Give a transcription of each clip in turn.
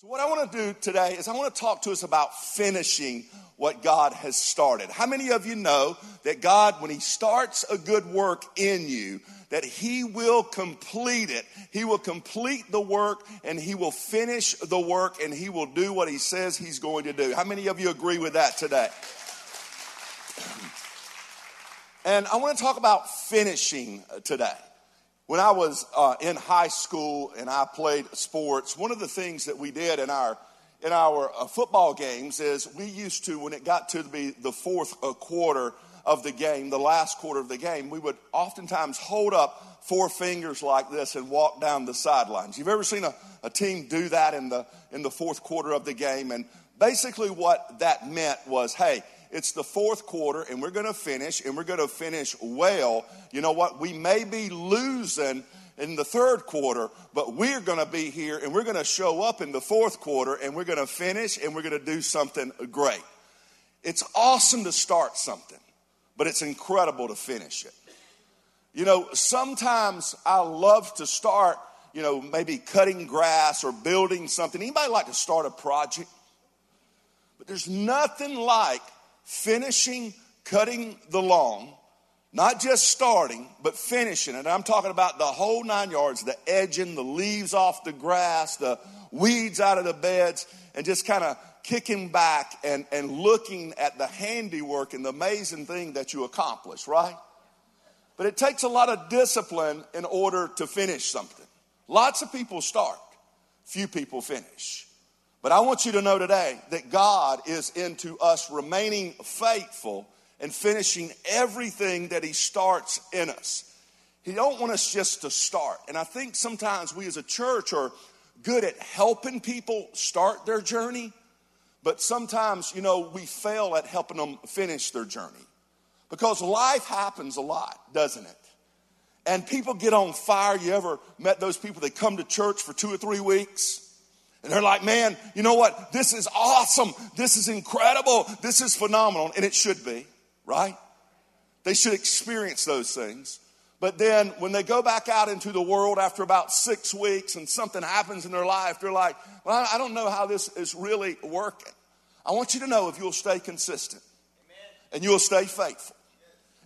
So, what I want to do today is I want to talk to us about finishing what God has started. How many of you know that God, when He starts a good work in you, that He will complete it? He will complete the work and He will finish the work and He will do what He says He's going to do. How many of you agree with that today? And I want to talk about finishing uh, today. When I was uh, in high school and I played sports, one of the things that we did in our in our uh, football games is we used to, when it got to be the fourth uh, quarter of the game, the last quarter of the game, we would oftentimes hold up four fingers like this and walk down the sidelines. You've ever seen a, a team do that in the in the fourth quarter of the game? And basically, what that meant was, hey it's the fourth quarter and we're going to finish and we're going to finish well. You know what? We may be losing in the third quarter, but we're going to be here and we're going to show up in the fourth quarter and we're going to finish and we're going to do something great. It's awesome to start something, but it's incredible to finish it. You know, sometimes I love to start, you know, maybe cutting grass or building something. Anybody like to start a project? But there's nothing like finishing cutting the lawn, not just starting, but finishing it. I'm talking about the whole nine yards, the edging, the leaves off the grass, the weeds out of the beds, and just kind of kicking back and, and looking at the handiwork and the amazing thing that you accomplish, right? But it takes a lot of discipline in order to finish something. Lots of people start, few people finish. But I want you to know today that God is into us remaining faithful and finishing everything that He starts in us. He don't want us just to start. And I think sometimes we as a church are good at helping people start their journey, but sometimes, you know, we fail at helping them finish their journey. Because life happens a lot, doesn't it? And people get on fire. You ever met those people that come to church for two or three weeks? And they're like, man, you know what? This is awesome. This is incredible. This is phenomenal. And it should be, right? They should experience those things. But then when they go back out into the world after about six weeks and something happens in their life, they're like, well, I don't know how this is really working. I want you to know if you'll stay consistent Amen. and you'll stay faithful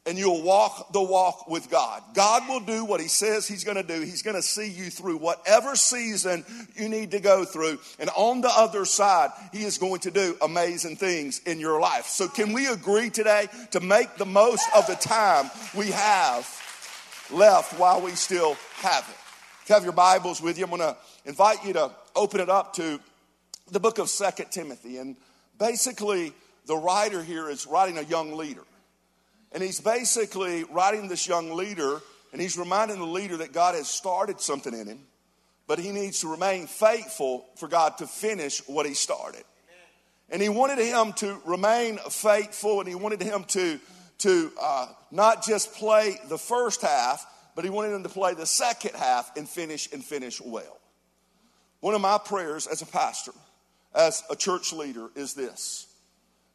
and you'll walk the walk with God. God will do what He says He's going to do. He's going to see you through whatever season you need to go through. And on the other side, He is going to do amazing things in your life. So, can we agree today to make the most of the time we have left while we still have it? If you have your Bibles with you, I'm going to invite you to open it up to the book of Second Timothy. And basically, the writer here is writing a young leader. And he's basically writing this young leader, and he's reminding the leader that God has started something in him, but he needs to remain faithful for God to finish what he started. And he wanted him to remain faithful, and he wanted him to, to uh, not just play the first half, but he wanted him to play the second half and finish and finish well. One of my prayers as a pastor, as a church leader, is this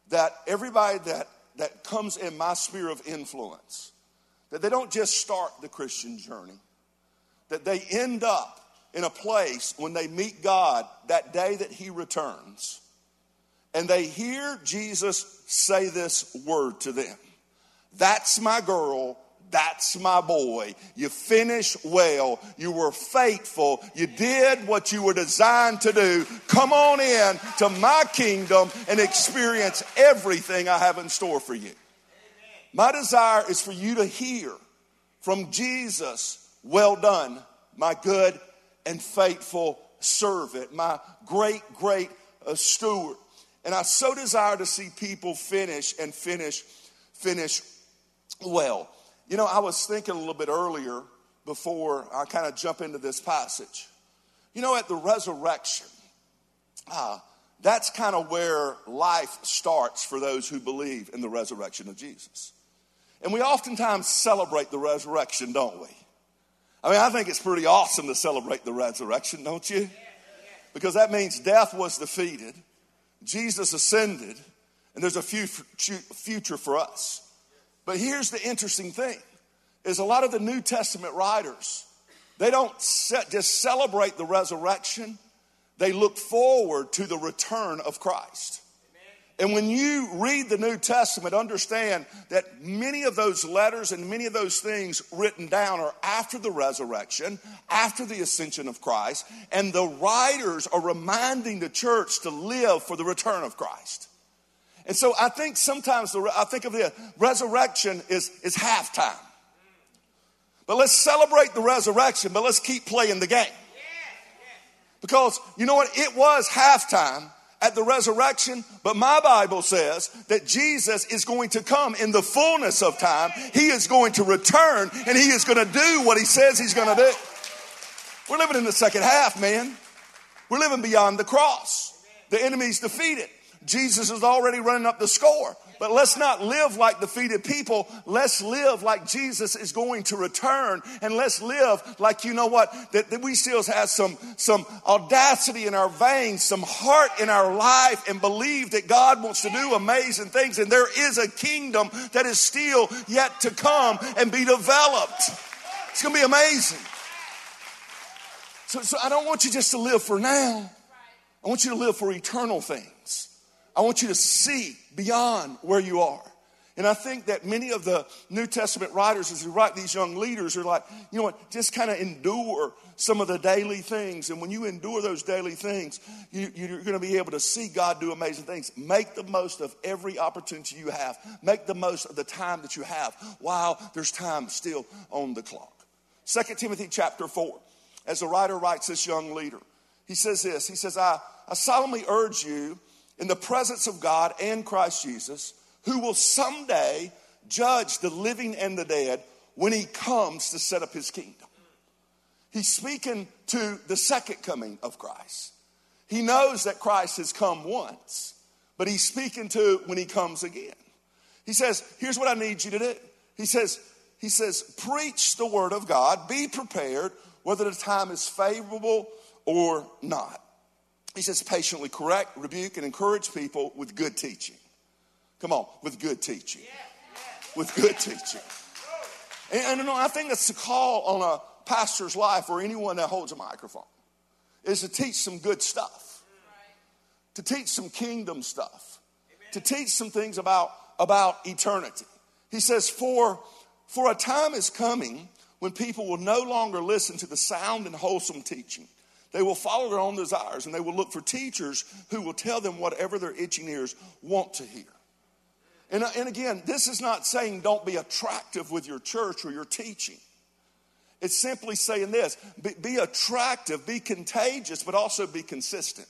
that everybody that that comes in my sphere of influence. That they don't just start the Christian journey, that they end up in a place when they meet God that day that He returns, and they hear Jesus say this word to them That's my girl, that's my boy. You finished well. You were faithful. You did what you were designed to do. Come on in to my kingdom and experience everything I have in store for you. My desire is for you to hear from Jesus, well done, my good and faithful servant, my great, great uh, steward. And I so desire to see people finish and finish, finish well. You know, I was thinking a little bit earlier before I kind of jump into this passage. You know, at the resurrection, uh, that's kind of where life starts for those who believe in the resurrection of Jesus. And we oftentimes celebrate the resurrection, don't we? I mean, I think it's pretty awesome to celebrate the resurrection, don't you? Because that means death was defeated, Jesus ascended, and there's a future for us. But here's the interesting thing is a lot of the New Testament writers, they don't just celebrate the resurrection, they look forward to the return of Christ. And when you read the New Testament, understand that many of those letters and many of those things written down are after the resurrection, after the ascension of Christ, and the writers are reminding the church to live for the return of Christ. And so I think sometimes the, I think of the resurrection is, is halftime. But let's celebrate the resurrection, but let's keep playing the game. Because you know what? It was halftime at the resurrection, but my Bible says that Jesus is going to come in the fullness of time. He is going to return and he is going to do what he says he's going to do. We're living in the second half, man. We're living beyond the cross. The enemy's defeated. Jesus is already running up the score. But let's not live like defeated people. Let's live like Jesus is going to return. And let's live like, you know what, that, that we still have some, some audacity in our veins, some heart in our life, and believe that God wants to do amazing things. And there is a kingdom that is still yet to come and be developed. It's going to be amazing. So, so I don't want you just to live for now. I want you to live for eternal things. I want you to see beyond where you are. And I think that many of the New Testament writers, as they write these young leaders, are like, you know what, just kind of endure some of the daily things. And when you endure those daily things, you, are going to be able to see God do amazing things. Make the most of every opportunity you have, make the most of the time that you have while there's time still on the clock. 2 Timothy chapter 4, as the writer writes this young leader, he says this He says, I, I solemnly urge you in the presence of God and Christ Jesus, who will someday judge the living and the dead when he comes to set up his kingdom. He's speaking to the second coming of Christ. He knows that Christ has come once, but he's speaking to when he comes again. He says, Here's what I need you to do. He says, he says, preach the word of God, be prepared, whether the time is favorable or not. He says, patiently correct, rebuke, and encourage people with good teaching. Come on, with good teaching. With good teaching. And, and I think that's the call on a pastor's life or anyone that holds a microphone is to teach some good stuff, to teach some kingdom stuff, to teach some things about, about eternity. He says, for, for a time is coming when people will no longer listen to the sound and wholesome teaching they will follow their own desires and they will look for teachers who will tell them whatever their itching ears want to hear. And, uh, and again, this is not saying don't be attractive with your church or your teaching. It's simply saying this be, be attractive, be contagious, but also be consistent.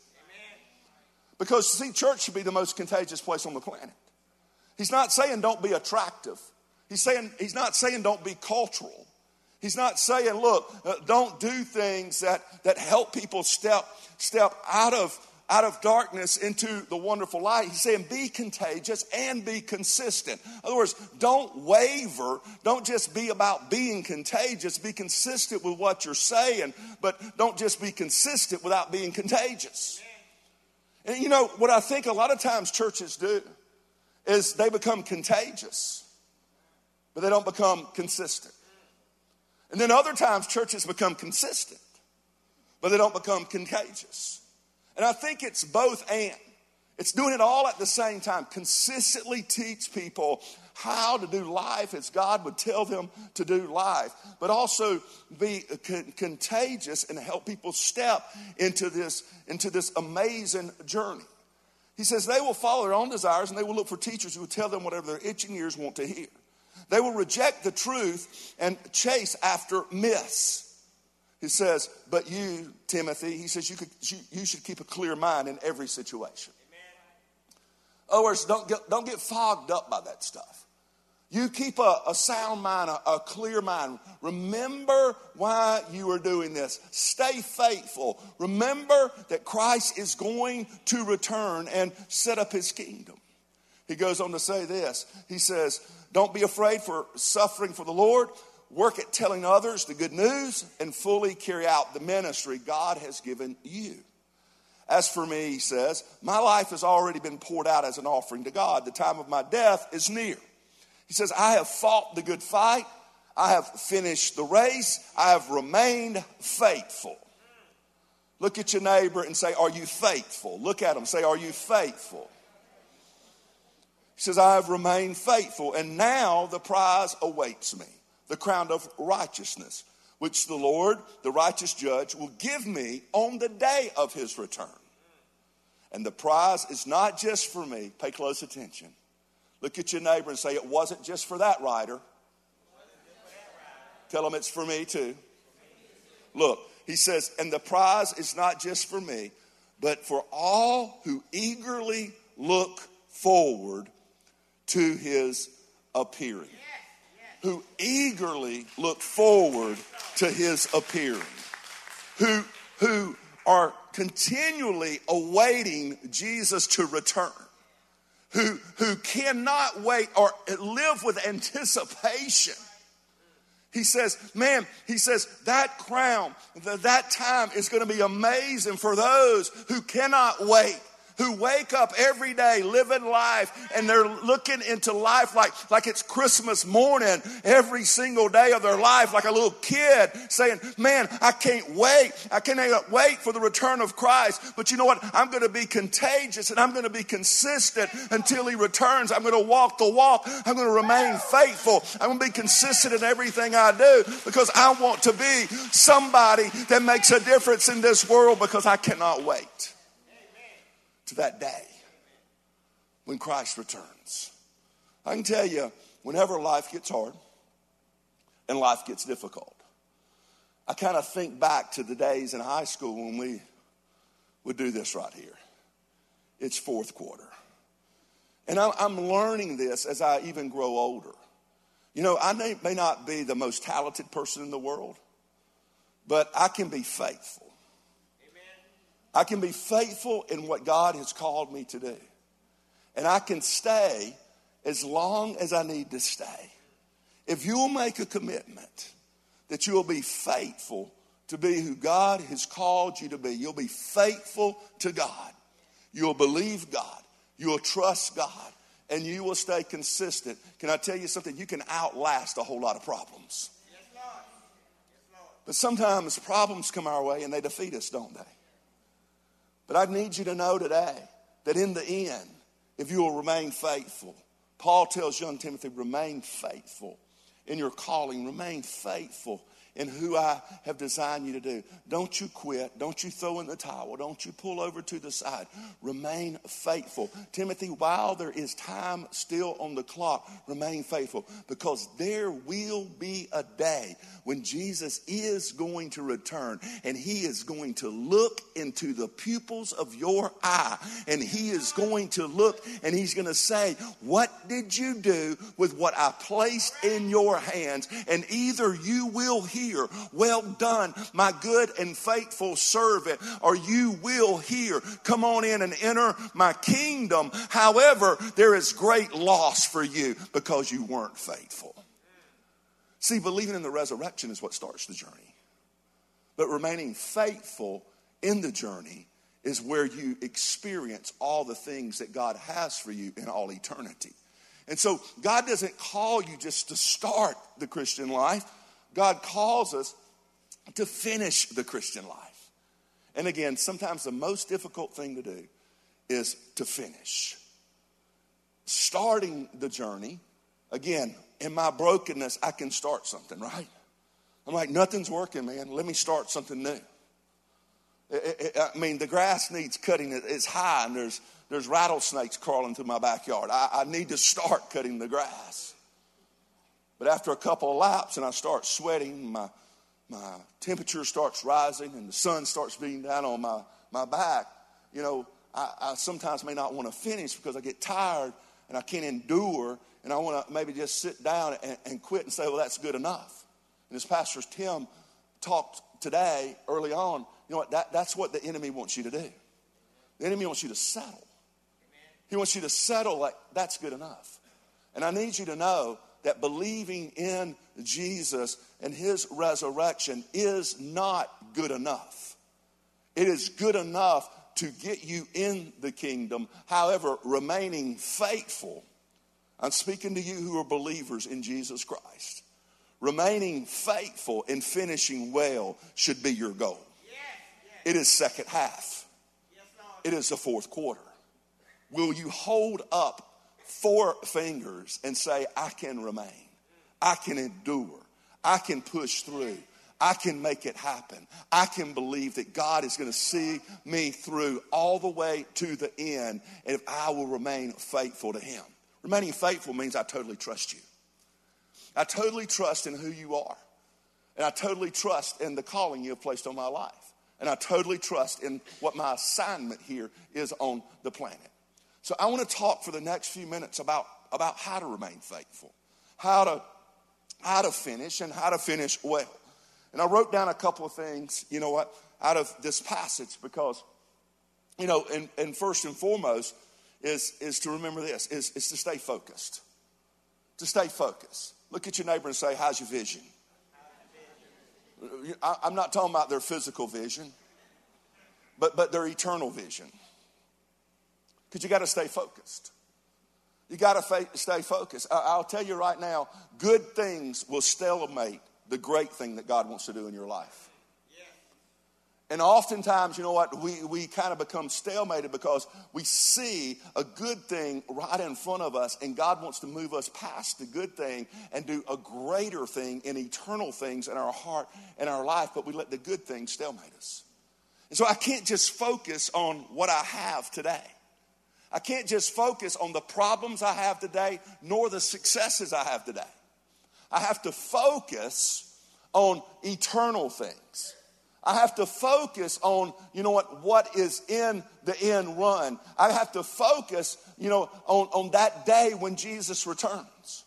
Because, see, church should be the most contagious place on the planet. He's not saying don't be attractive. He's saying he's not saying don't be cultural. He's not saying, look, uh, don't do things that, that help people step, step out of, out of darkness into the wonderful light. He's saying be contagious and be consistent. In other words, don't waver. Don't just be about being contagious. Be consistent with what you're saying, but don't just be consistent without being contagious. And you know, what I think a lot of times churches do is they become contagious, but they don't become consistent. And then other times churches become consistent, but they don't become contagious. And I think it's both and. It's doing it all at the same time. Consistently teach people how to do life as God would tell them to do life, but also be con- contagious and help people step into this, into this amazing journey. He says they will follow their own desires and they will look for teachers who will tell them whatever their itching ears want to hear. They will reject the truth and chase after myths. He says, but you, Timothy, he says you, could, you, you should keep a clear mind in every situation. In other words, don't get, don't get fogged up by that stuff. You keep a, a sound mind, a, a, clear mind. Remember why you are doing this. Stay faithful. Remember that Christ is going to return and set up his kingdom. He goes on to say this. He says, don't be afraid for suffering for the Lord. Work at telling others the good news and fully carry out the ministry God has given you. As for me, he says, my life has already been poured out as an offering to God. The time of my death is near. He says, I have fought the good fight. I have finished the race. I have remained faithful. Look at your neighbor and say, Are you faithful? Look at him, say, Are you faithful? He says, I have remained faithful, and now the prize awaits me the crown of righteousness, which the Lord, the righteous judge, will give me on the day of his return. And the prize is not just for me. Pay close attention. Look at your neighbor and say, It wasn't just for that rider. Tell him it's for me too. Look, he says, And the prize is not just for me, but for all who eagerly look forward to his appearing. Who eagerly look forward to his appearing. Who, who are continually awaiting Jesus to return, who, who cannot wait or live with anticipation. He says, man, he says, that crown, that time is going to be amazing for those who cannot wait who wake up every day living life and they're looking into life like, like it's Christmas morning every single day of their life, like a little kid saying, Man, I can't wait. I can't wait for the return of Christ. But you know what? I'm going to be contagious and I'm going to be consistent until He returns. I'm going to walk the walk. I'm going to remain faithful. I'm going to be consistent in everything I do because I want to be somebody that makes a difference in this world because I cannot wait to that day when Christ returns. I can tell you, whenever life gets hard and life gets difficult, I kind of think back to the days in high school when we would do this right here. It's fourth quarter. And I'm learning this as I even grow older. You know, I may not be the most talented person in the world, but I can be faithful. I can be faithful in what God has called me to do. And I can stay as long as I need to stay. If you'll make a commitment that you'll be faithful to be who God has called you to be, you'll be faithful to God. You'll believe God. You'll trust God. And you will stay consistent. Can I tell you something? You can outlast a whole lot of problems. But sometimes problems come our way and they defeat us, don't they? But I need you to know today that in the end, if you will remain faithful, Paul tells young Timothy, remain faithful in your calling, remain faithful in who I have designed you to do. Don't you quit. Don't you throw in the towel. Don't you pull over to the side. Remain faithful. Timothy, while there is time still on the clock, remain faithful because there will be a day when Jesus is going to return and he is going to look into the pupils of your eye and he is going to look and he's going to say, What did you do with what I placed in your hands? And either you will hear hear, Well done, my good and faithful servant, or you will hear, Come on in and enter my kingdom. However, there is great loss for you because you weren't faithful. See, believing in the resurrection is what starts the journey. But remaining faithful in the journey is where you experience all the things that God has for you in all eternity. And so God doesn't call you just to start the Christian life. God calls us to finish the Christian life. And again, sometimes the most difficult thing to do is to finish. Starting the journey, again, in my brokenness, I can start something, right? I'm like, nothing's working, man. Let me start something new. It, it, I mean, the grass needs cutting. It's high, and there's, there's rattlesnakes crawling through my backyard. I, I need to start cutting the grass. But after a couple of laps and I start sweating, my, my temperature starts rising and the sun starts beating down on my, my back, you know, I, I sometimes may not want to finish because I get tired and I can't endure and I want to maybe just sit down and, and quit and say, well, that's good enough. And as Pastor Tim talked today early on, you know what? That, that's what the enemy wants you to do. The enemy wants you to settle. He wants you to settle like that's good enough. And I need you to know that believing in Jesus and his resurrection is not good enough. It is good enough to get you in the kingdom. However, remaining faithful, I'm speaking to you who are believers in Jesus Christ. Remaining faithful and finishing well should be your goal. It is second half. It is the fourth quarter. Will you hold up four fingers and say, I can remain, I can endure, I can push through, I can make it happen. I can believe that God is going to see me through all the way to the end if I will remain faithful to Him. Remaining faithful means I totally trust you. I totally trust in who you are. And I totally trust in the calling you have placed on my life. And I totally trust in what my assignment here is on the planet. So I want to talk for the next few minutes about, about how to remain faithful, how to, how to finish, and how to finish well. And I wrote down a couple of things, you know what, out of this passage because, you know, and, and first and foremost is, is to remember this, is, is to stay focused. To stay focused. Look at your neighbor and say, how's your vision? I'm not talking about their physical vision, but, but their eternal vision. Because you got to stay focused. You got to fa- stay focused. I- I'll tell you right now, good things will stalemate the great thing that God wants to do in your life. And oftentimes, you know what, we, we kind of become stalemated because we see a good thing right in front of us, and God wants to move us past the good thing and do a greater thing in eternal things in our heart and our life, but we let the good thing stalemate us. And so I can't just focus on what I have today. I can't just focus on the problems I have today, nor the successes I have today. I have to focus on eternal things. I have to focus on, you know what, what is in the end run. I have to focus, you know, on, on that day when Jesus returns.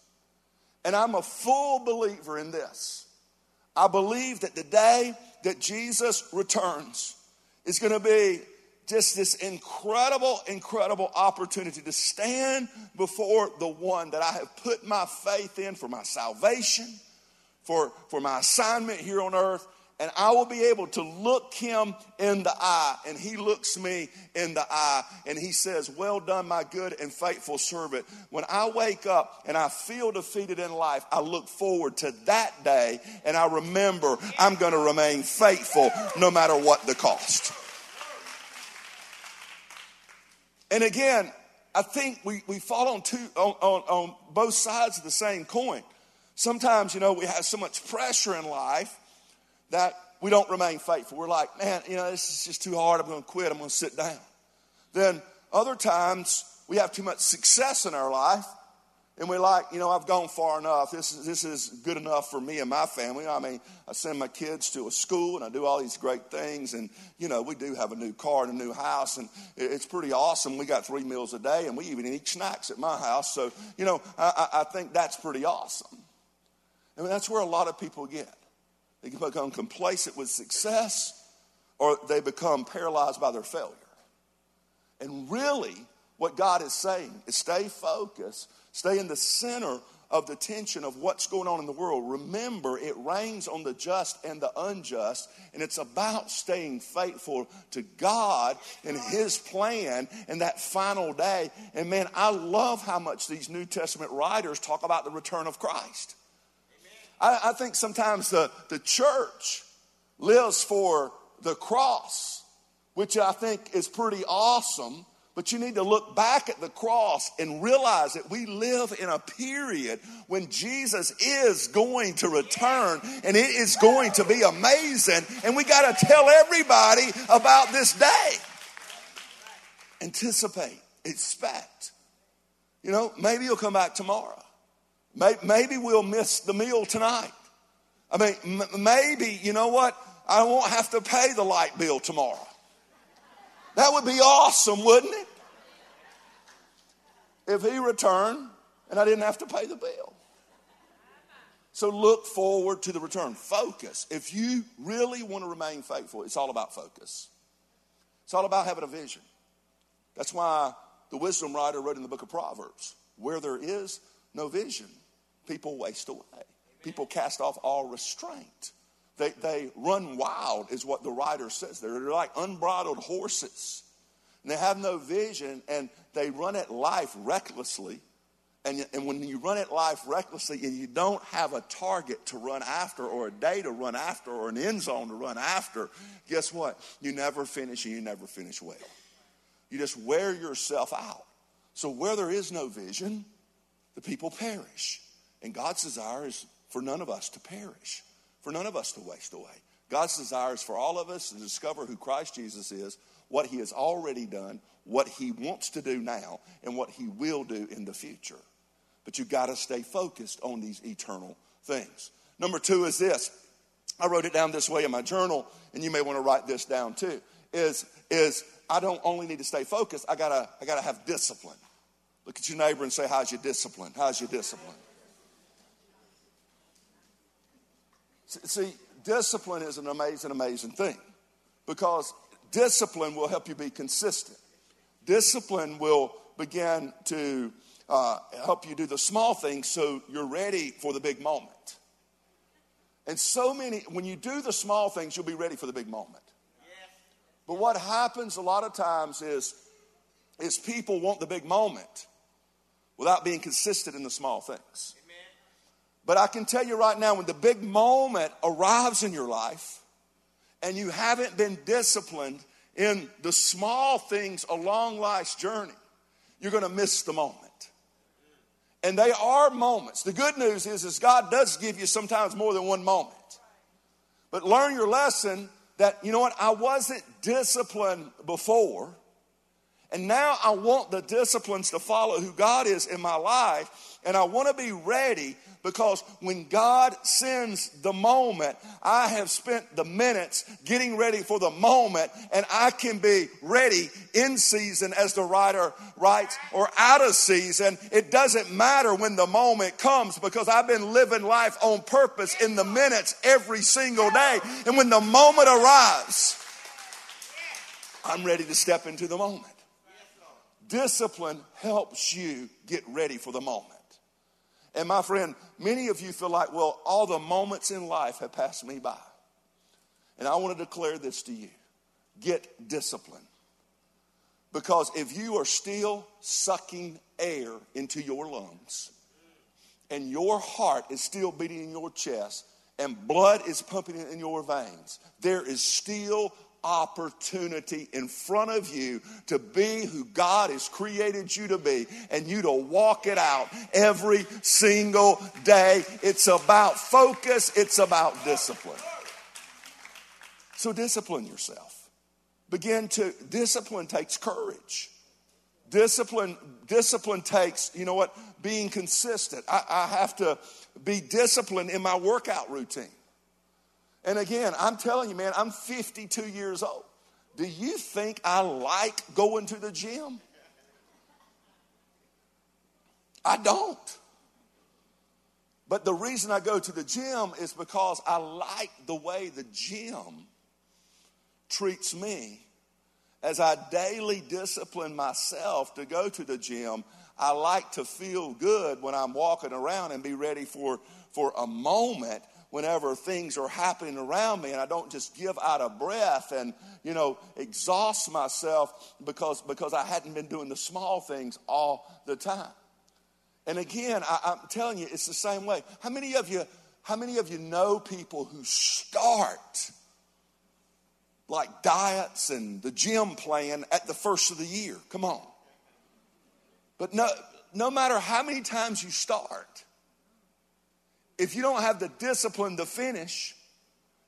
And I'm a full believer in this. I believe that the day that Jesus returns is going to be just this incredible, incredible opportunity to stand before the one that I have put my faith in for my salvation, for, for my assignment here on earth. And I will be able to look him in the eye, and he looks me in the eye, and he says, Well done, my good and faithful servant. When I wake up and I feel defeated in life, I look forward to that day, and I remember I'm to remain faithful no matter what the cost. And again, I think we, we fall on, two, on, on, on both sides of the same coin. Sometimes, you know, we have so much pressure in life that we don't remain faithful. We're like, man, you know, this is just too hard. I'm going to quit. I'm going to sit down. Then other times we have too much success in our life and we're like, you know, I've gone far enough. This is, this is good enough for me and my family. I mean, I send my kids to a school and I do all these great things. And, you know, we do have a new car and a new house. And it's pretty awesome. We got three meals a day and we even eat snacks at my house. So, you know, I, I think that's pretty awesome. I mean, that's where a lot of people get. They become complacent with success or they become paralyzed by their failure. And really, what God is saying is stay focused Stay in the center of the tension of what's going on in the world. Remember, it rains on the just and the unjust, and it's about staying faithful to God and His plan in that final day. And man, I love how much these New Testament writers talk about the return of Christ. I, I think sometimes the, the church lives for the cross, which I think is pretty awesome. But you need to look back at the cross and realize that we live in a period when Jesus is going to return and it is going to be amazing. And we got to tell everybody about this day. Anticipate, expect. You know, maybe you'll come back tomorrow. Maybe we'll miss the meal tonight. I mean, maybe, you know what? I won't have to pay the light bill tomorrow. That would be awesome, wouldn't it? If he returned and I didn't have to pay the bill. So look forward to the return. Focus. If you really want to remain faithful, it's all about focus. It's all about having a vision. That's why the wisdom writer wrote in the book of Proverbs where there is no vision, people waste away. People cast off all restraint. They, they run wild, is what the writer says. They're like unbridled horses. And they have no vision and they run at life recklessly. And, and when you run at life recklessly and you don't have a target to run after or a day to run after or an end zone to run after, guess what? You never finish and you never finish well. You just wear yourself out. So where there is no vision, the people perish. And God's desire is for none of us to perish, for none of us to waste away. God's desire is for all of us to discover who Christ Jesus is, what he has already done, what he wants to do now, and what he will do in the future. But you've got to stay focused on these eternal things. Number two is this. I wrote it down this way in my journal, and you may want to write this down too. Is is I don't only need to stay focused, I gotta I gotta have discipline. Look at your neighbor and say, How's your discipline? How's your discipline? See, discipline is an amazing, amazing thing because discipline will help you be consistent. Discipline will begin to uh, help you do the small things so you're ready for the big moment. And so many, when you do the small things, you'll be ready for the big moment. But what happens a lot of times is, is people want the big moment without being consistent in the small things. But I can tell you right now, when the big moment arrives in your life and you haven't been disciplined in the small things along life's journey, you're going to miss the moment. And they are moments. The good news is, is God does give you sometimes more than one moment. But learn your lesson that, you know what, I wasn't disciplined before. And now I want the disciplines to follow who God is in my life. And I want to be ready because when God sends the moment, I have spent the minutes getting ready for the moment, and I can be ready in season, as the writer writes, or out of season. It doesn't matter when the moment comes because I've been living life on purpose in the minutes every single day. And when the moment arrives, I'm ready to step into the moment. Discipline helps you get ready for the moment. And my friend, many of you feel like, well, all the moments in life have passed me by. And I want to declare this to you get discipline. Because if you are still sucking air into your lungs, and your heart is still beating in your chest, and blood is pumping in your veins, there is still opportunity in front of you to be who God has created you to be and you to walk it out every single day. It's about focus, it's about discipline. So discipline yourself. Begin to discipline takes courage. Discipline, discipline takes, you know what, being consistent. I, I have to be disciplined in my workout routine. And again, I'm telling you, man, I'm 52 years old. Do you think I like going to the gym? I don't. But the reason I go to the gym is because I like the way the gym treats me. As I daily discipline myself to go to the gym, I like to feel good when I'm walking around and be ready for, for a moment whenever things are happening around me and I don't just give out of breath and, you know, exhaust myself because, because I hadn't been doing the small things all the time. And again, I, I'm telling you, it's the same way. How many of you, how many of you know people who start like diets and the gym plan at the first of the year? Come on. But no, no matter how many times you start, if you don't have the discipline to finish,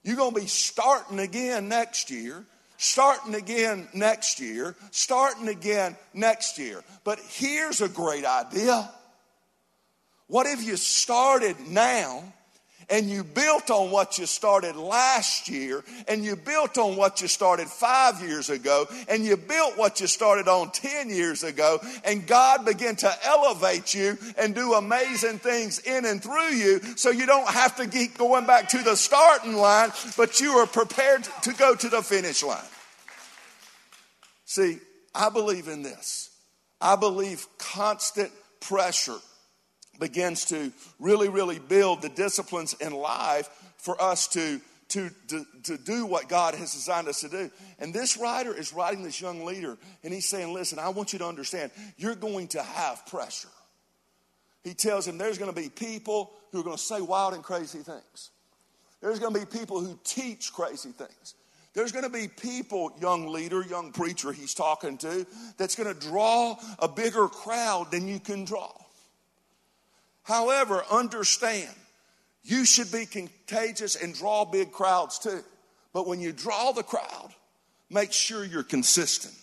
you're going to be starting again next year, starting again next year, starting again next year. But here's a great idea. What if you started now and you built on what you started last year, and you built on what you started five years ago, and you built what you started on 10 years ago, and God began to elevate you and do amazing things in and through you so you don't have to keep going back to the starting line, but you are prepared to go to the finish line. See, I believe in this. I believe constant pressure begins to really, really build the disciplines in life for us to, to, to, to do what God has designed us to do. And this writer is writing this young leader, and he's saying, Listen, I want you to understand, you're going to have pressure. he tells him there's going to be people who are going to say wild and crazy things. There's going to be people who teach crazy things. There's going to be people, young leader, young preacher he's talking to, that's going to draw a bigger crowd than you can draw. However, understand, you should be contagious and draw big crowds too. But when you draw the crowd, make sure you're consistent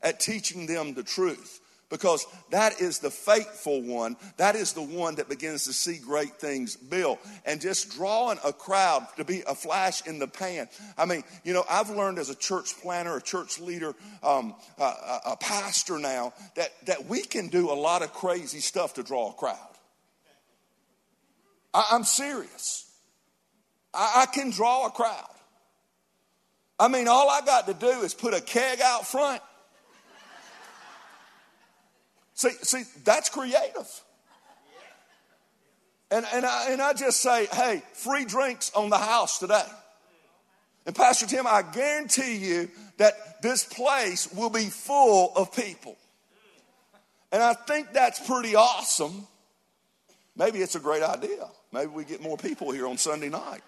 at teaching them the truth because that is the faithful one. That is the one that begins to see great things build. And just drawing a crowd to be a flash in the pan. I mean, you know, I've learned as a church planner, a church leader, um, a, a pastor now, that, that we can do a lot of crazy stuff to draw a crowd. I, am serious. I, I can draw a crowd. I mean, all I got to do is put a keg out front See, see, that's creative. And, and, I, and I just say, hey, free drinks on the house today. And Pastor Tim, I guarantee you that this place will be full of people. And I think that's pretty awesome. Maybe it's a great idea. Maybe we get more people here on Sunday night.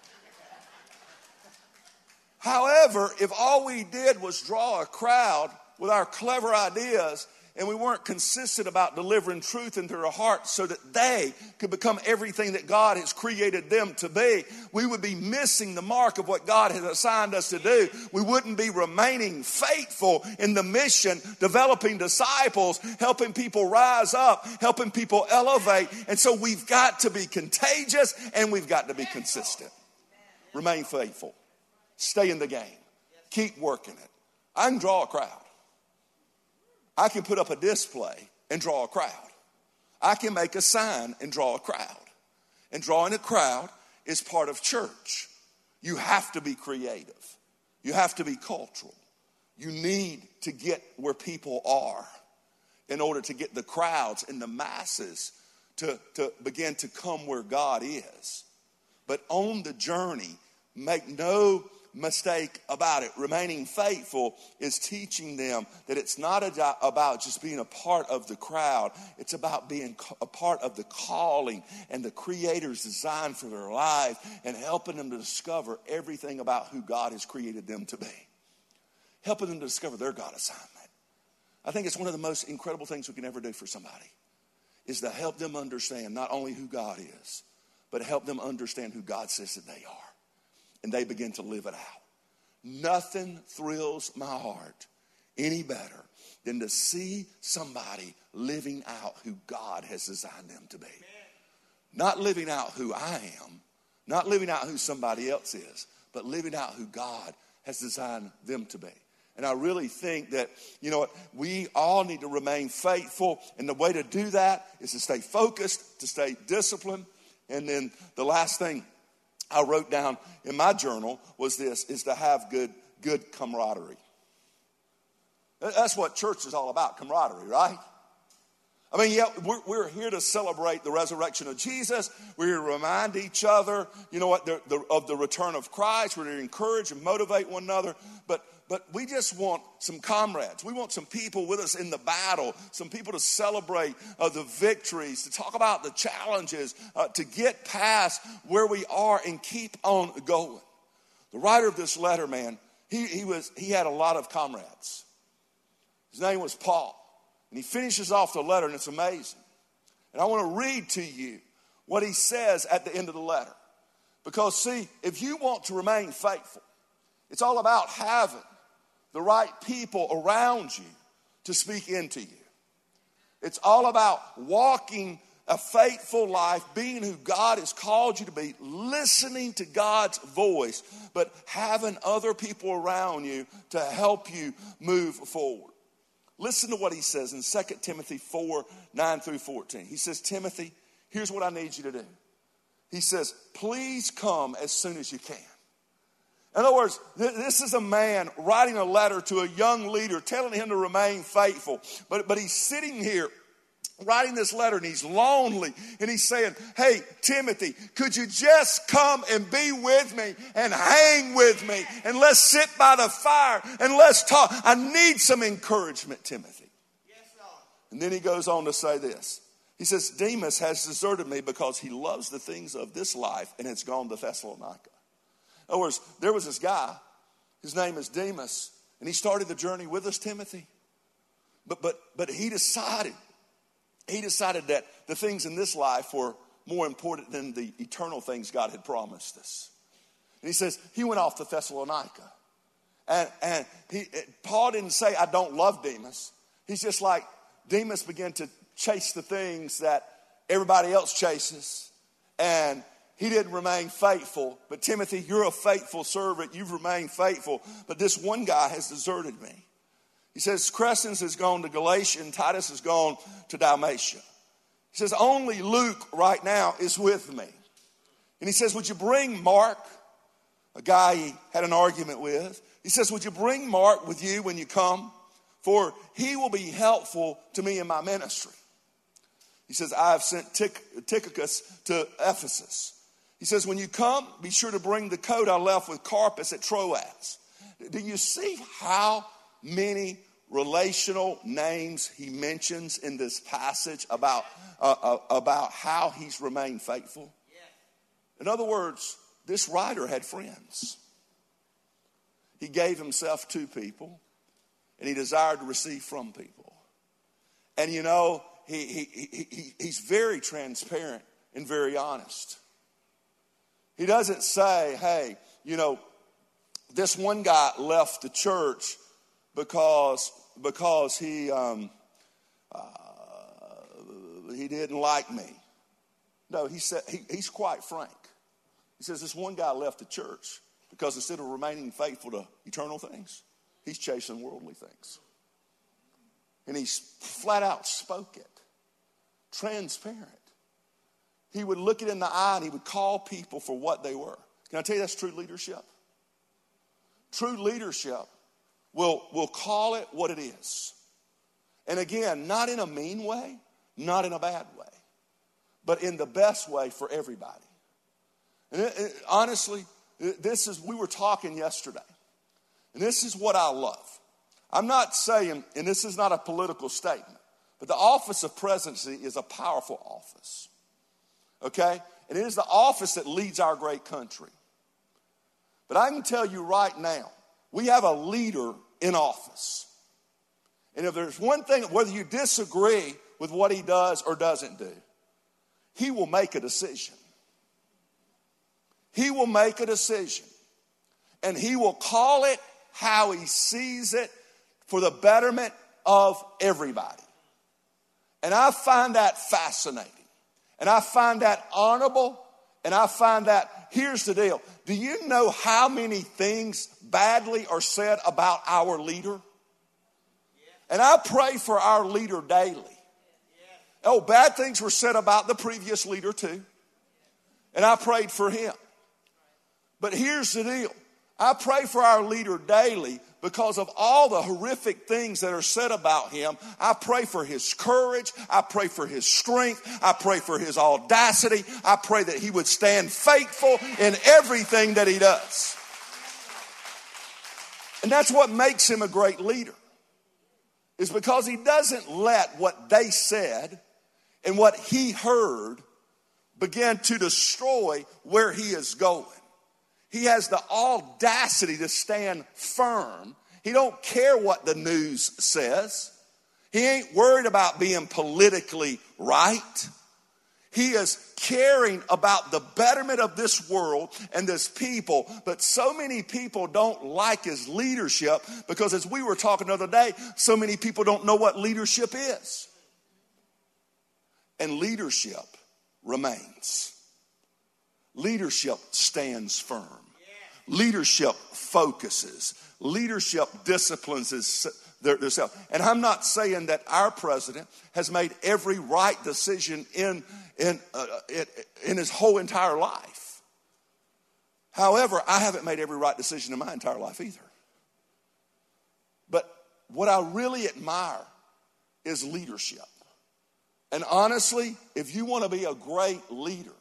However, if all we did was draw a crowd with our clever ideas and we weren't consistent about delivering truth into their hearts so that they could become everything that God has created them to be, we would be missing the mark of what God has assigned us to do. We wouldn't be remaining faithful in the mission, developing disciples, helping people rise up, helping people elevate. And so we've got to be contagious and we've got to be consistent. Remain faithful. Stay in the game. Keep working it. I can draw a crowd. I can put up a display and draw a crowd. I can make a sign and draw a crowd. And drawing a crowd is part of church. You have to be creative, you have to be cultural. You need to get where people are in order to get the crowds and the masses to, to begin to come where God is. But on the journey, make no mistake about it. Remaining faithful is teaching them that it's not about just being a part of the crowd, it's about being a part of the calling and the Creator's design for their life and helping them to discover everything about who God has created them to be. Helping them to discover their God assignment. I think it's one of the most incredible things we can ever do for somebody is to help them understand not only who God is, but help them understand who God says that they are and they begin to live it out. Nothing thrills my heart any better than to see somebody living out who God has designed them to be. Not living out who I am, not living out who somebody else is, but living out who God has designed them to be. And I really think that, you know what, we all need to remain faithful. And the way to do that is to stay focused, to stay disciplined. And then the last thing I wrote down in my journal was this is to have good, good camaraderie. That's what church is all about, camaraderie, right? I mean, yeah, we're, we're here to celebrate the resurrection of Jesus. We're here to remind each other, you know what, the, the, of the return of Christ. We're to encourage and motivate one another. But but we just want some comrades. We want some people with us in the battle, some people to celebrate uh, the victories, to talk about the challenges, uh, to get past where we are and keep on going. The writer of this letter, man, he, he, was, he had a lot of comrades. His name was Paul. And he finishes off the letter, and it's amazing. And I want to read to you what he says at the end of the letter. Because, see, if you want to remain faithful, it's all about having the right people around you to speak into you. It's all about walking a faithful life, being who God has called you to be, listening to God's voice, but having other people around you to help you move forward. Listen to what he says in 2 Timothy 4 9 through 14. He says, Timothy, here's what I need you to do. He says, please come as soon as you can. In other words, this is a man writing a letter to a young leader telling him to remain faithful. But, but he's sitting here writing this letter and he's lonely and he's saying, Hey, Timothy, could you just come and be with me and hang with me and let's sit by the fire and let's talk? I need some encouragement, Timothy. Yes, and then he goes on to say this He says, Demas has deserted me because he loves the things of this life and has gone to Thessalonica. In other words, there was this guy, his name is Demas, and he started the journey with us, Timothy. But, but, but he decided, he decided that the things in this life were more important than the eternal things God had promised us. And he says, he went off to Thessalonica. And, and he, Paul didn't say, I don't love Demas. He's just like, Demas began to chase the things that everybody else chases. And he didn't remain faithful. But Timothy, you're a faithful servant. You've remained faithful. But this one guy has deserted me. He says, Crescens has gone to Galatia and Titus has gone to Dalmatia. He says, Only Luke right now is with me. And he says, Would you bring Mark, a guy he had an argument with? He says, Would you bring Mark with you when you come? For he will be helpful to me in my ministry. He says, I have sent Tychicus to Ephesus. He says, When you come, be sure to bring the coat I left with Carpus at Troas. Do you see how many relational names he mentions in this passage about, uh, uh, about how he's remained faithful? In other words, this writer had friends. He gave himself to people and he desired to receive from people. And you know, he, he, he, he's very transparent and very honest. He doesn't say, hey, you know, this one guy left the church because, because he, um, uh, he didn't like me. No, he said, he, he's quite frank. He says, this one guy left the church because instead of remaining faithful to eternal things, he's chasing worldly things. And he flat out spoke it transparent. He would look it in the eye and he would call people for what they were. Can I tell you that's true leadership? True leadership will, will call it what it is. And again, not in a mean way, not in a bad way, but in the best way for everybody. And it, it, honestly, this is, we were talking yesterday, and this is what I love. I'm not saying, and this is not a political statement, but the office of presidency is a powerful office. Okay? And it is the office that leads our great country. But I can tell you right now, we have a leader in office. And if there's one thing, whether you disagree with what he does or doesn't do, he will make a decision. He will make a decision. And he will call it how he sees it for the betterment of everybody. And I find that fascinating. And I find that honorable. And I find that, here's the deal. Do you know how many things badly are said about our leader? And I pray for our leader daily. Oh, bad things were said about the previous leader too. And I prayed for him. But here's the deal I pray for our leader daily because of all the horrific things that are said about him. I pray for his courage. I pray for his strength. I pray for his audacity. I pray that he would stand faithful in everything that he does. And that's what makes him a great leader. Is because he doesn't let what they said and what he heard begin to destroy where he is going. He has the audacity to stand firm. He don't care what the news says. He ain't worried about being politically right. He is caring about the betterment of this world and this people. But so many people don't like his leadership because, as we were talking the other day, so many people don't know what leadership is. And leadership remains. Leadership stands firm. Leadership focuses. Leadership disciplines themselves. And I'm not saying that our president has made every right decision in, in, uh, in, in his whole entire life. However, I haven't made every right decision in my entire life either. But what I really admire is leadership. And honestly, if you want to be a great leader,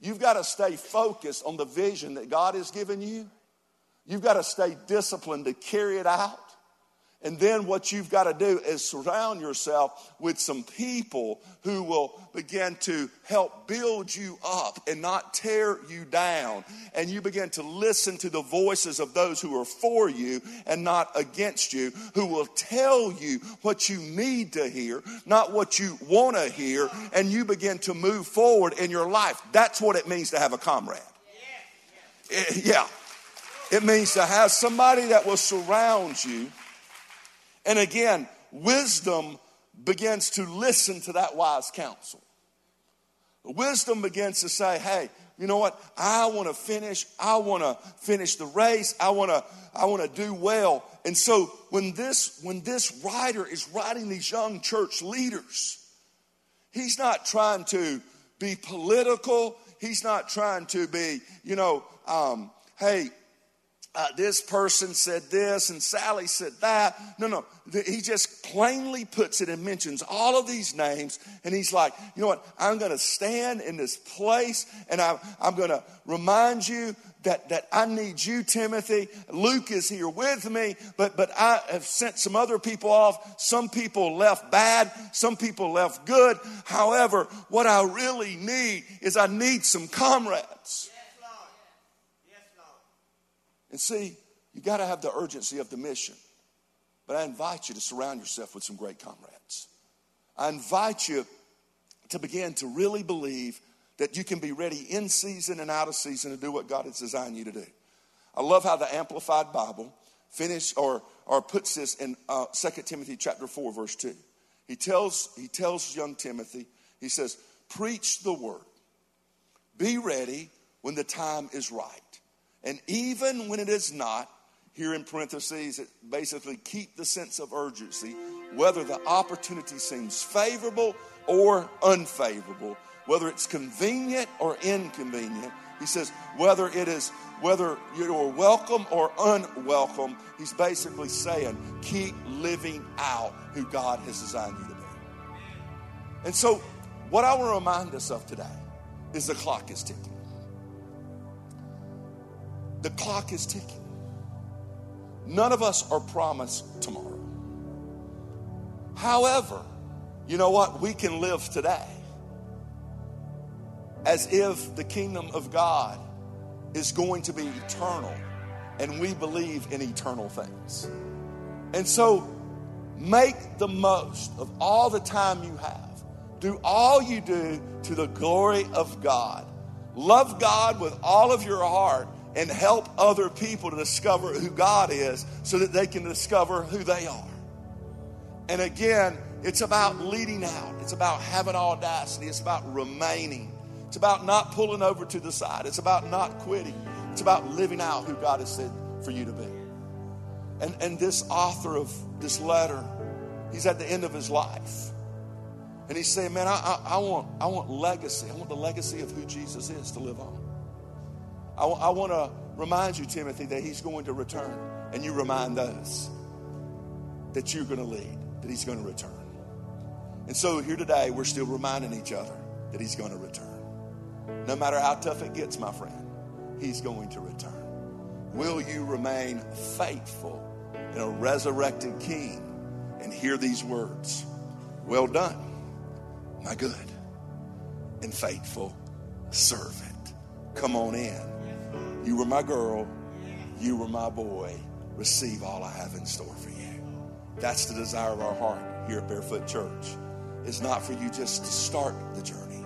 you've got to stay focused on the vision that God has given you. You've got to stay disciplined to carry it out. And then what you've got to do is surround yourself with some people who will begin to help build you up and not tear you down. And you begin to listen to the voices of those who are for you and not against you, who will tell you what you need to hear, not what you want to hear. And you begin to move forward in your life. That's what it means to have a comrade. Yeah. Eh, it means to have somebody that will surround you and again, wisdom begins to listen to that wise counsel. Wisdom begins to say, hey, you know what? I want to finish. I want to finish the race. I want to I want to do well. And so when this when this writer is writing these young church leaders, he's not trying to be political. He's not trying to be, you know, um, hey, uh, this person said this and Sally said that. No, no. He just plainly puts it and mentions all of these names. And he's like, you know what? I'm going to stand in this place and I, I'm going to remind you that, that I need you, Timothy. Luke is here with me, but, but I have sent some other people off. Some people left bad, some people left good. However, what I really need is I need some comrades. And see, you got to have the urgency of the mission. But I invite you to surround yourself with some great comrades. I invite you to begin to really believe that you can be ready in season and out of season to do what God has designed you to do. I love how the Amplified Bible finish or, or puts this in uh, 2 Timothy chapter 4, verse 2. He tells, he tells young Timothy, he says, preach the word. Be ready when the time is right. And even when it is not, here in parentheses, it basically keep the sense of urgency, whether the opportunity seems favorable or unfavorable, whether it's convenient or inconvenient. He says, whether it is, whether you're welcome or unwelcome, he's basically saying, keep living out who God has designed you to be. And so, what I want to remind us of today is the clock is ticking. The clock is ticking. None of us are promised tomorrow. However, you know what? We can live today as if the kingdom of God is going to be eternal and we believe in eternal things. And so make the most of all the time you have. Do all you do to the glory of God. Love God with all of your heart and help other people to discover who God is so that they can discover who they are. And again, it's about leading out, it's about having audacity, it's about remaining, it's about not pulling over to the side, it's about not quitting, it's about living out who God has said for you to be. And, and this author of this letter, he's at the end of his life. And he's saying, Man, I, I, I want, I want legacy. I want the legacy of who Jesus is to live on. I, I want to remind you, Timothy, that he's going to return. And you remind those that you're going to lead, that he's going to return. And so here today, we're still reminding each other that he's going to return. No matter how tough it gets, my friend, he's going to return. Will you remain faithful in a resurrected king and hear these words? Well done, my good and faithful servant. Come on in you were my girl. You were my boy. Receive all I have in store for you. That's the desire of our heart here at Barefoot Church. It's not for you just to start the journey,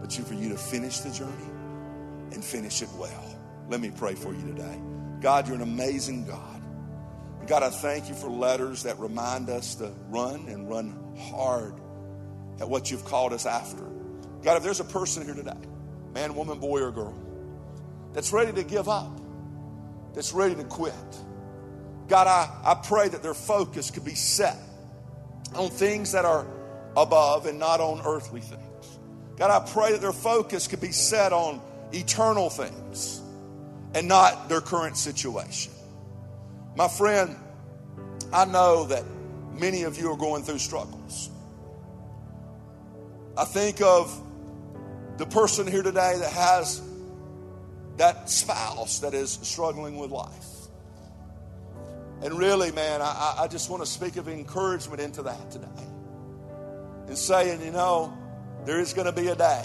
but for you to finish the journey and finish it well. Let me pray for you today. God, you're an amazing God. God, I thank you for letters that remind us to run and run hard at what you've called us after. God, if there's a person here today, man, woman, boy, or girl, that's ready to give up, that's ready to quit. God, I, I pray that their focus could be set on things that are above and not on earthly things. God, I pray that their focus could be set on eternal things and not their current situation. My friend, I know that many of you are going through struggles. I think of the person here today that has that spouse that is struggling with life. And really, man, I, I just want to speak of encouragement into that today. And saying, you know, there is going to be a day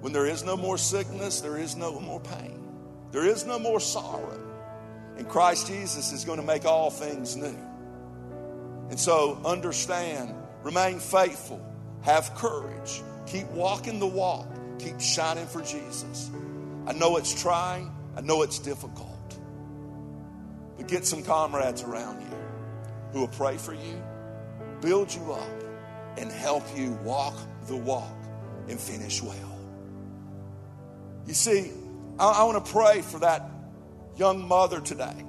when there is no more sickness, there is no more pain, there is no more sorrow. And Christ Jesus is going to make all things new. And so understand, remain faithful, have courage, keep walking the walk, keep shining for Jesus. I know it's trying, I know it's difficult. But get some comrades around you who will pray for you, build you up, and help you walk the walk and finish well. You see, I, I want to pray for that young mother today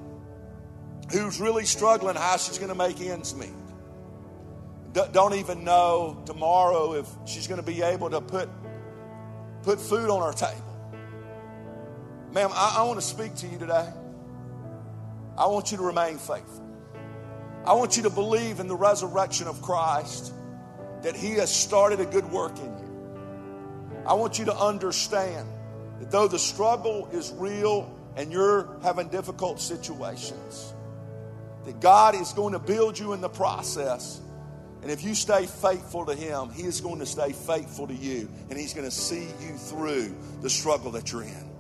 who's really struggling how she's going to make ends meet. Don't even know tomorrow if she's going to be able to put, put food on her table. Ma'am, I, I want to speak to you today. I want you to remain faithful. I want you to believe in the resurrection of Christ, that He has started a good work in you. I want you to understand that though the struggle is real and you're having difficult situations, that God is going to build you in the process. And if you stay faithful to Him, He is going to stay faithful to you, and He's going to see you through the struggle that you're in.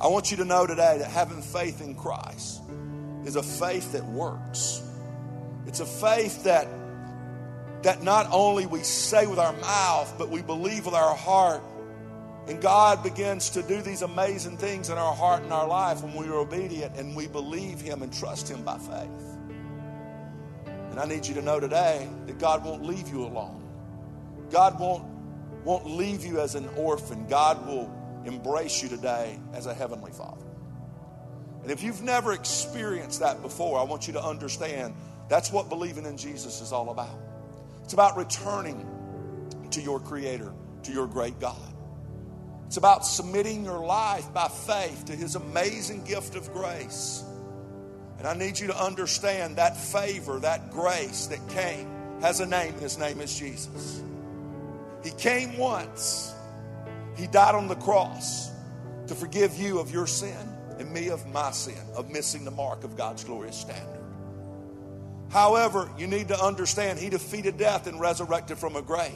I want you to know today that having faith in Christ is a faith that works. It's a faith that that not only we say with our mouth, but we believe with our heart. And God begins to do these amazing things in our heart and our life when we are obedient and we believe Him and trust Him by faith. And I need you to know today that God won't leave you alone. God won't, won't leave you as an orphan. God will embrace you today as a heavenly Father. And if you've never experienced that before, I want you to understand that's what believing in Jesus is all about. It's about returning to your Creator, to your great God. It's about submitting your life by faith to His amazing gift of grace. And I need you to understand that favor, that grace that came, has a name. His name is Jesus. He came once, He died on the cross to forgive you of your sin and me of my sin, of missing the mark of God's glorious standard. However, you need to understand He defeated death and resurrected from a grave.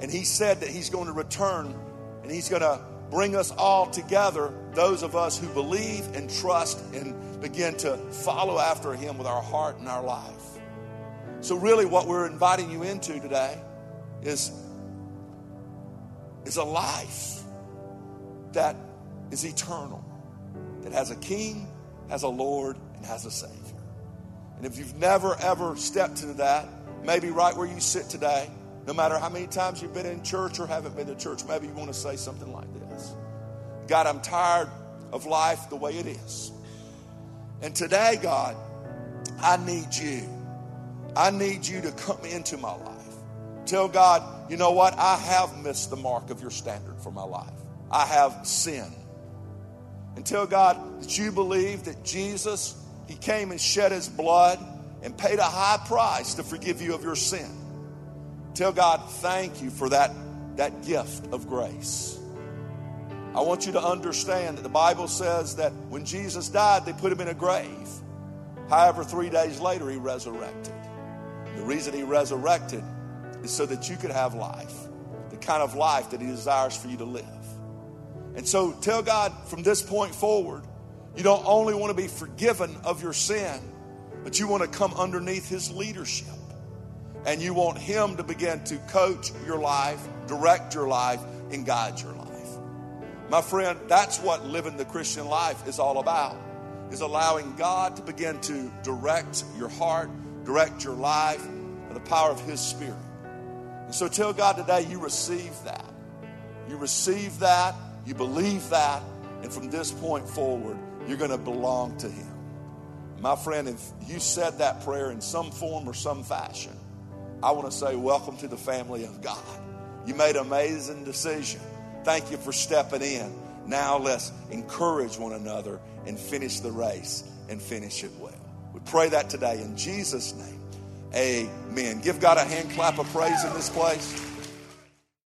And He said that He's going to return and He's going to bring us all together, those of us who believe and trust and begin to follow after Him with our heart and our life. So, really, what we're inviting you into today is, is a life that is eternal, that has a King, has a Lord, and has a Savior. And if you've never ever stepped into that, maybe right where you sit today, no matter how many times you've been in church or haven't been to church, maybe you want to say something like this God, I'm tired of life the way it is. And today, God, I need you. I need you to come into my life. Tell God, you know what? I have missed the mark of your standard for my life. I have sinned. And tell God that you believe that Jesus, He came and shed His blood and paid a high price to forgive you of your sin. Tell God, thank you for that, that gift of grace. I want you to understand that the Bible says that when Jesus died, they put him in a grave. However, three days later, he resurrected. The reason he resurrected is so that you could have life, the kind of life that he desires for you to live. And so tell God from this point forward, you don't only want to be forgiven of your sin, but you want to come underneath his leadership. And you want him to begin to coach your life, direct your life, and guide your life. My friend, that's what living the Christian life is all about. Is allowing God to begin to direct your heart, direct your life by the power of his spirit. And so tell God today you receive that. You receive that you believe that, and from this point forward, you're going to belong to Him. My friend, if you said that prayer in some form or some fashion, I want to say, Welcome to the family of God. You made an amazing decision. Thank you for stepping in. Now let's encourage one another and finish the race and finish it well. We pray that today in Jesus' name. Amen. Give God a hand clap of praise in this place.